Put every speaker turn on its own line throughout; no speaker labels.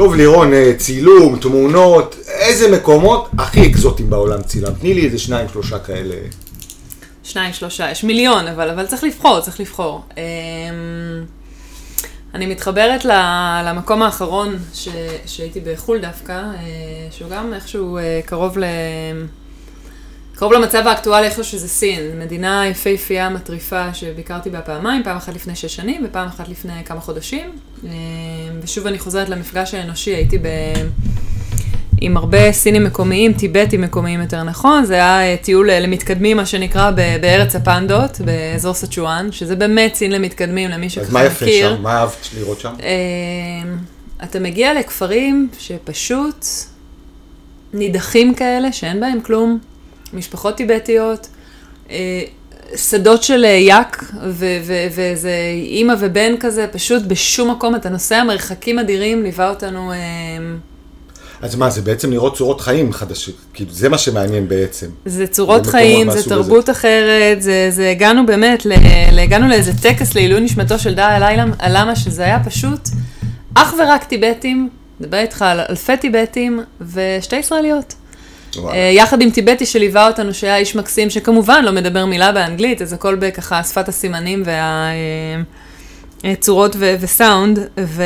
טוב לירון, אה, צילום, תמונות, איזה מקומות הכי אקזוטיים בעולם צילם? תני לי איזה שניים, שלושה כאלה.
שניים, שלושה, יש מיליון, אבל, אבל צריך לבחור, צריך לבחור. אמ, אני מתחברת למקום האחרון ש, שהייתי בחו"ל דווקא, אה, שהוא גם איכשהו אה, קרוב ל... קרוב למצב האקטואלי איכשהו שזה סין, מדינה יפהפייה, מטריפה, שביקרתי בה פעמיים, פעם אחת לפני שש שנים ופעם אחת לפני כמה חודשים. אה, ושוב אני חוזרת למפגש האנושי, הייתי ב... עם הרבה סינים מקומיים, טיבטים מקומיים יותר נכון, זה היה אה, טיול אה, למתקדמים, מה שנקרא, בארץ הפנדות, באזור סצ'ואן, שזה באמת סין למתקדמים, למי
אז
שככה
מה יפה
מכיר.
שם? מה אהבת לראות שם?
אה, אתה מגיע לכפרים שפשוט נידחים כאלה, שאין בהם כלום, משפחות טיבטיות, אה, שדות של אה, יאק, ואיזה אימא ובן כזה, פשוט בשום מקום, אתה נוסע מרחקים אדירים, ליווה אותנו... אה,
אז מה, זה בעצם לראות צורות חיים חדשות, כאילו זה מה שמעניין בעצם.
זה צורות חיים, זה תרבות אחרת, זה, זה הגענו באמת, ל, הגענו לאיזה טקס לעילוי נשמתו של דאי אלאמה, שזה היה פשוט אך ורק טיבטים, מדבר איתך על אלפי טיבטים ושתי ישראליות.
וואלה.
אה, יחד עם טיבטי שליווה אותנו, שהיה איש מקסים, שכמובן לא מדבר מילה באנגלית, אז הכל בככה שפת הסימנים והצורות וסאונד. ו...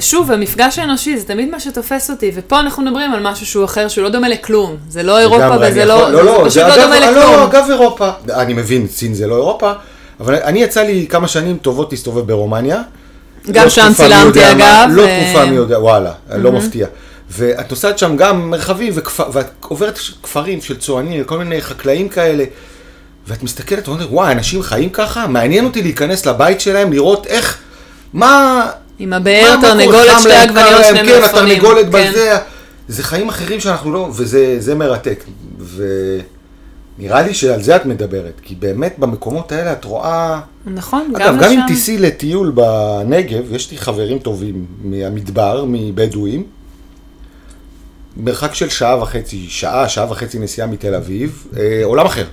שוב, המפגש האנושי זה תמיד מה שתופס אותי, ופה אנחנו מדברים על משהו שהוא אחר, שהוא לא דומה לכלום. זה לא אירופה וזה לא,
יכול-
זה
לא,
פשוט לא
אגב-
דומה
לא,
לכלום.
אגב אירופה, אני מבין, סין זה לא אירופה, אבל אני יצא לי כמה שנים טובות להסתובב ברומניה.
גם
לא
שם צילמתי,
יודע מה,
אגב,
לא
ו-
תקופה מי יודע, וואלה, לא מפתיע. ואת נוסעת שם גם מרחבים, וכפ- ואת עוברת כפרים של צוענים, כל מיני חקלאים כאלה, ואת מסתכלת ואומרת, וואי, אנשים חיים ככה? מעניין אותי להיכנס לבית שלהם, לראות איך, מה...
עם הבאר, תרנגולת, שתי עגבניות, שני
כן,
מלפפונים.
התרנגולת
כן.
בזה, זה חיים אחרים שאנחנו לא, וזה זה מרתק. ונראה לי שעל זה את מדברת, כי באמת במקומות האלה את רואה...
נכון, גם
אגב, גם אם
לשם.
תיסעי לטיול בנגב, יש לי חברים טובים מהמדבר, מבדואים, מרחק של שעה וחצי, שעה, שעה וחצי נסיעה מתל אביב, אה, עולם אחר,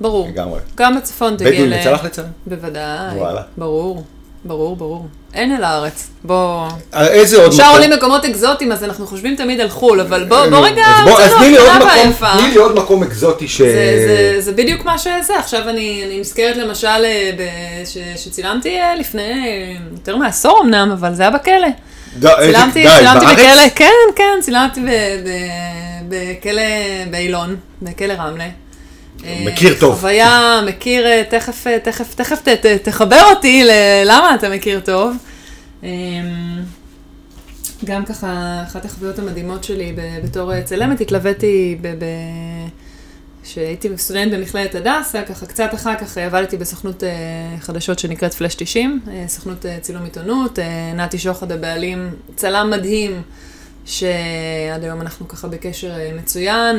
ברור.
לגמרי.
גם בצפון תגיע
בדואים,
ל...
יצא לך לצלם?
בוודאי.
וואלה.
ברור, ברור, ברור. אין אל הארץ. בוא...
אה, איזה עוד
אפשר עולים מקומות אקזוטיים, אז אנחנו חושבים תמיד על חו"ל, אבל בוא, בוא רגע,
אז בוא- אז
תנו
תני לי עוד
הקדמה
מקום. תני לי עוד מקום אקזוטי ש...
זה, זה, זה בדיוק מה שזה. עכשיו אני, אני נזכרת למשל אה, ב, ש, שצילמתי אה, לפני אה, יותר מעשור אמנם, אבל זה היה בכלא. צילמתי,
די,
צילמתי
בארץ?
בכלא, כן, כן, צילמתי בכלא באילון, בכלא רמלה.
מכיר
אה,
טוב.
חוויה, מכיר, אה, תכף, אה, תכף, תכף ת- ת- תחבר אותי ללמה אתה מכיר טוב. אה, גם ככה, אחת החוויות המדהימות שלי בתור צלמת, התלוויתי ב... ב- כשהייתי סטודנט במכללת הדסה, ככה קצת אחר כך עבדתי בסוכנות חדשות שנקראת פלאש 90, אה, סוכנות צילום עיתונות, נתי שוחד הבעלים, צלם מדהים, שעד היום אנחנו ככה בקשר מצוין.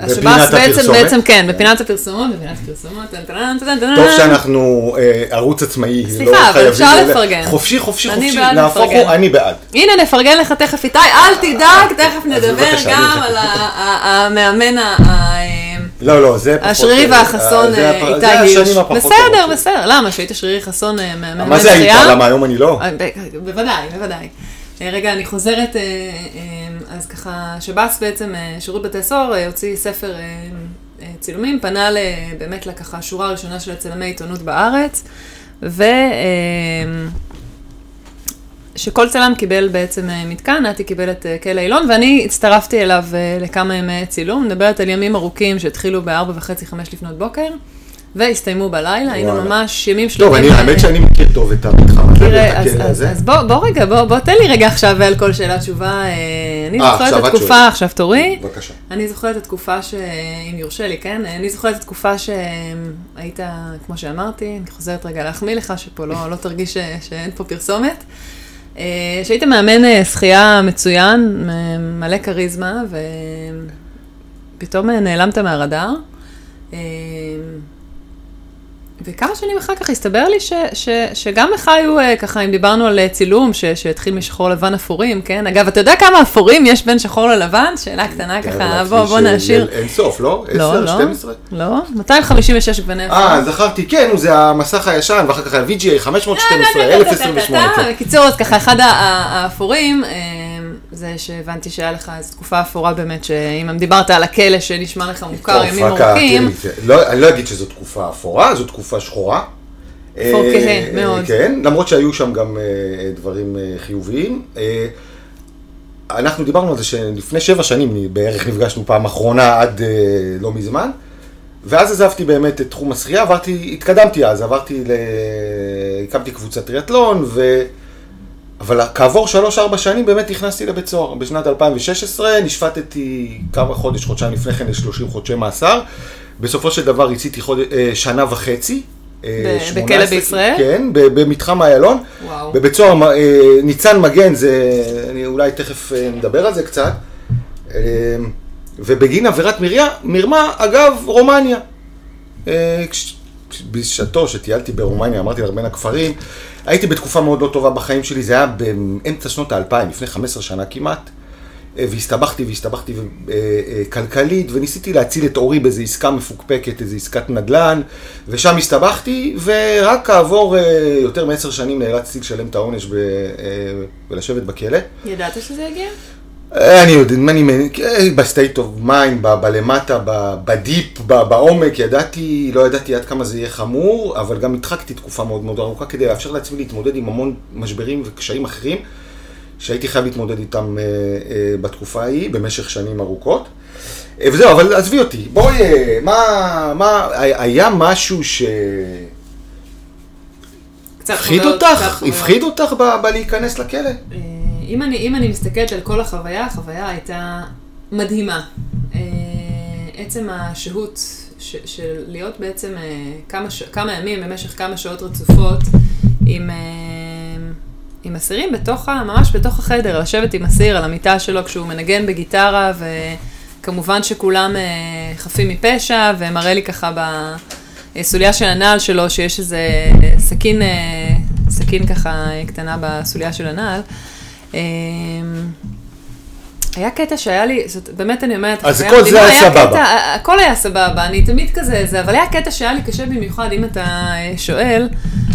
אה, השב"ס בעצם? בעצם כן, בפינת הפרסומות, בפינת הפרסומות,
טוב. שאנחנו אה, ערוץ עצמאי,
סליחה,
לא
אבל
חייבים
אפשר
לזה.
לפרגן.
חופשי, חופשי, חופשי, נהפוך. הוא, אני בעד.
הנה, נפרגן לך תכף איתי, אל תדאג, תכף נדבר גם על המאמן ה- ה-
לא, לא, זה פחות...
השרירי
אה,
והחסון אה, איתי הירש. בסדר. בסדר. למה? שהיית שרירי חסון אה, מאמן
מה זה היית? למה היום אני לא?
אה, בוודאי, בוודאי. אה, רגע, אני חוזרת, אה, אה, אז ככה, שב"ס בעצם, אה, שירות בתי הסוהר, אה, הוציא ספר אה, צילומים, פנה באמת לככה השורה הראשונה של הצלמי עיתונות בארץ, ו... שכל צלם קיבל בעצם מתקן, נתי קיבל את כלא אילון, ואני הצטרפתי אליו לכמה ימי צילום, מדברת על ימים ארוכים שהתחילו בארבע וחצי, חמש לפנות בוקר, והסתיימו בלילה, היינו. ממש ימים שלמים.
טוב, האמת שאני מכיר טוב את
תראה, אז, בוא, רגע, בוא, תן לי רגע עכשיו על כל שאלה תשובה. אה, אני
אה,
זוכרת את התקופה. עכשיו תורי.
בבקשה.
אני זוכרת את התקופה ש... אם יורשה לי, כן? אני זוכרת את התקופה שהיית, כמו שאמרתי, אני חוזרת רגע להחמיא לך, שפה לא, לא תרגיש. שאין פה פרסומת. אה, שהיית מאמן שחייה מצוין, מלא כריזמה, ופתאום נעלמת מהרדאר. אה, וכמה שנים אחר כך הסתבר לי ש, ש, שגם לך היו, אה, ככה, אם דיברנו על אה, צילום, ש, שהתחיל משחור לבן אפורים, כן? אגב, אתה יודע כמה אפורים יש בין שחור ללבן? שאלה קטנה
כן,
ככה, בוא, בוא נעשיר.
אין סוף, לא?
לא,
10,
לא,
12?
לא, 256 גווני אפור.
אה, זכרתי, כן, זה המסך הישן, ואחר כך ה-VGA 512,
אה,
1028. כן.
בקיצור, אז ככה, אחד האפורים, אה, זה שהבנתי שהיה לך איזו תקופה אפורה באמת, שאם דיברת על הכלא שנשמע לך מוכר, ימים ארוכים,
לא, אני לא אגיד שזו תקופה אפורה, זו תקופה שחורה.
אפור
אה,
כהה, מאוד.
כן, למרות שהיו שם גם אה, דברים אה, חיוביים. אנחנו דיברנו על זה שלפני שבע שנים בערך נפגשנו פעם אחרונה עד לא מזמן. ואז עזבתי באמת את תחום השחייה, עברתי, התקדמתי אז, עברתי ל... הקמתי קבוצת טריאטלון, ו... אבל כעבור שלוש-ארבע שנים באמת נכנסתי לבית סוהר. בשנת 2016 נשפטתי כמה חודש, חודשיים לפני כן ל-30 חודשי מאסר. בסופו של דבר רציתי חוד... אה, שנה וחצי. אה,
ב-
18
בכלא בישראל?
כן, במתחם איילון. בבית סוהר אה, ניצן מגן, זה, אני אולי תכף נדבר על זה קצת. ובגין עבירת מרמה, אגב, רומניה. בשעתו, שטיילתי ברומניה, אמרתי לך, בין הכפרים, הייתי בתקופה מאוד לא טובה בחיים שלי, זה היה באמצע שנות האלפיים, לפני 15 שנה כמעט. והסתבכתי והסתבכתי אה, אה, כלכלית, וניסיתי להציל את עורי באיזו עסקה מפוקפקת, איזו עסקת נדל"ן, ושם הסתבכתי, ורק כעבור אה, יותר מעשר שנים נאלצתי לשלם את העונש ולשבת בכלא.
ידעת שזה יגיע?
אה, אני יודע, אני מבין, ב state of mind, בלמטה, בדיפ, בעומק, ידעתי, לא ידעתי עד כמה זה יהיה חמור, אבל גם הדחקתי תקופה מאוד מאוד ארוכה כדי לאפשר לעצמי להתמודד עם המון משברים וקשיים אחרים, שהייתי חייב להתמודד איתם אה, אה, בתקופה ההיא, במשך שנים ארוכות. אה, וזהו, אבל עזבי אותי, בואי, אה, מה, מה, היה משהו ש... הפחיד אותך? הפחיד אותך בלהיכנס לכלא?
אם אני, אם אני מסתכלת על כל החוויה, החוויה הייתה מדהימה. אה, עצם השהות ש, של להיות בעצם אה, כמה, ש, כמה ימים במשך כמה שעות רצופות עם, אה, עם אסירים בתוך, ה- ממש בתוך החדר, לשבת עם אסיר על המיטה שלו כשהוא מנגן בגיטרה, וכמובן שכולם חפים מפשע, ומראה לי ככה בסוליה של הנעל שלו שיש איזה סכין, סכין ככה קטנה בסוליה של הנעל. אמ, היה קטע שהיה לי, זאת, באמת אני אומרת,
אז
היה
כל זה
מדהימה,
היה סבבה.
קטע, הכל היה סבבה, אני תמיד כזה, זה, אבל היה קטע שהיה לי קשה במיוחד, אם אתה אה, שואל,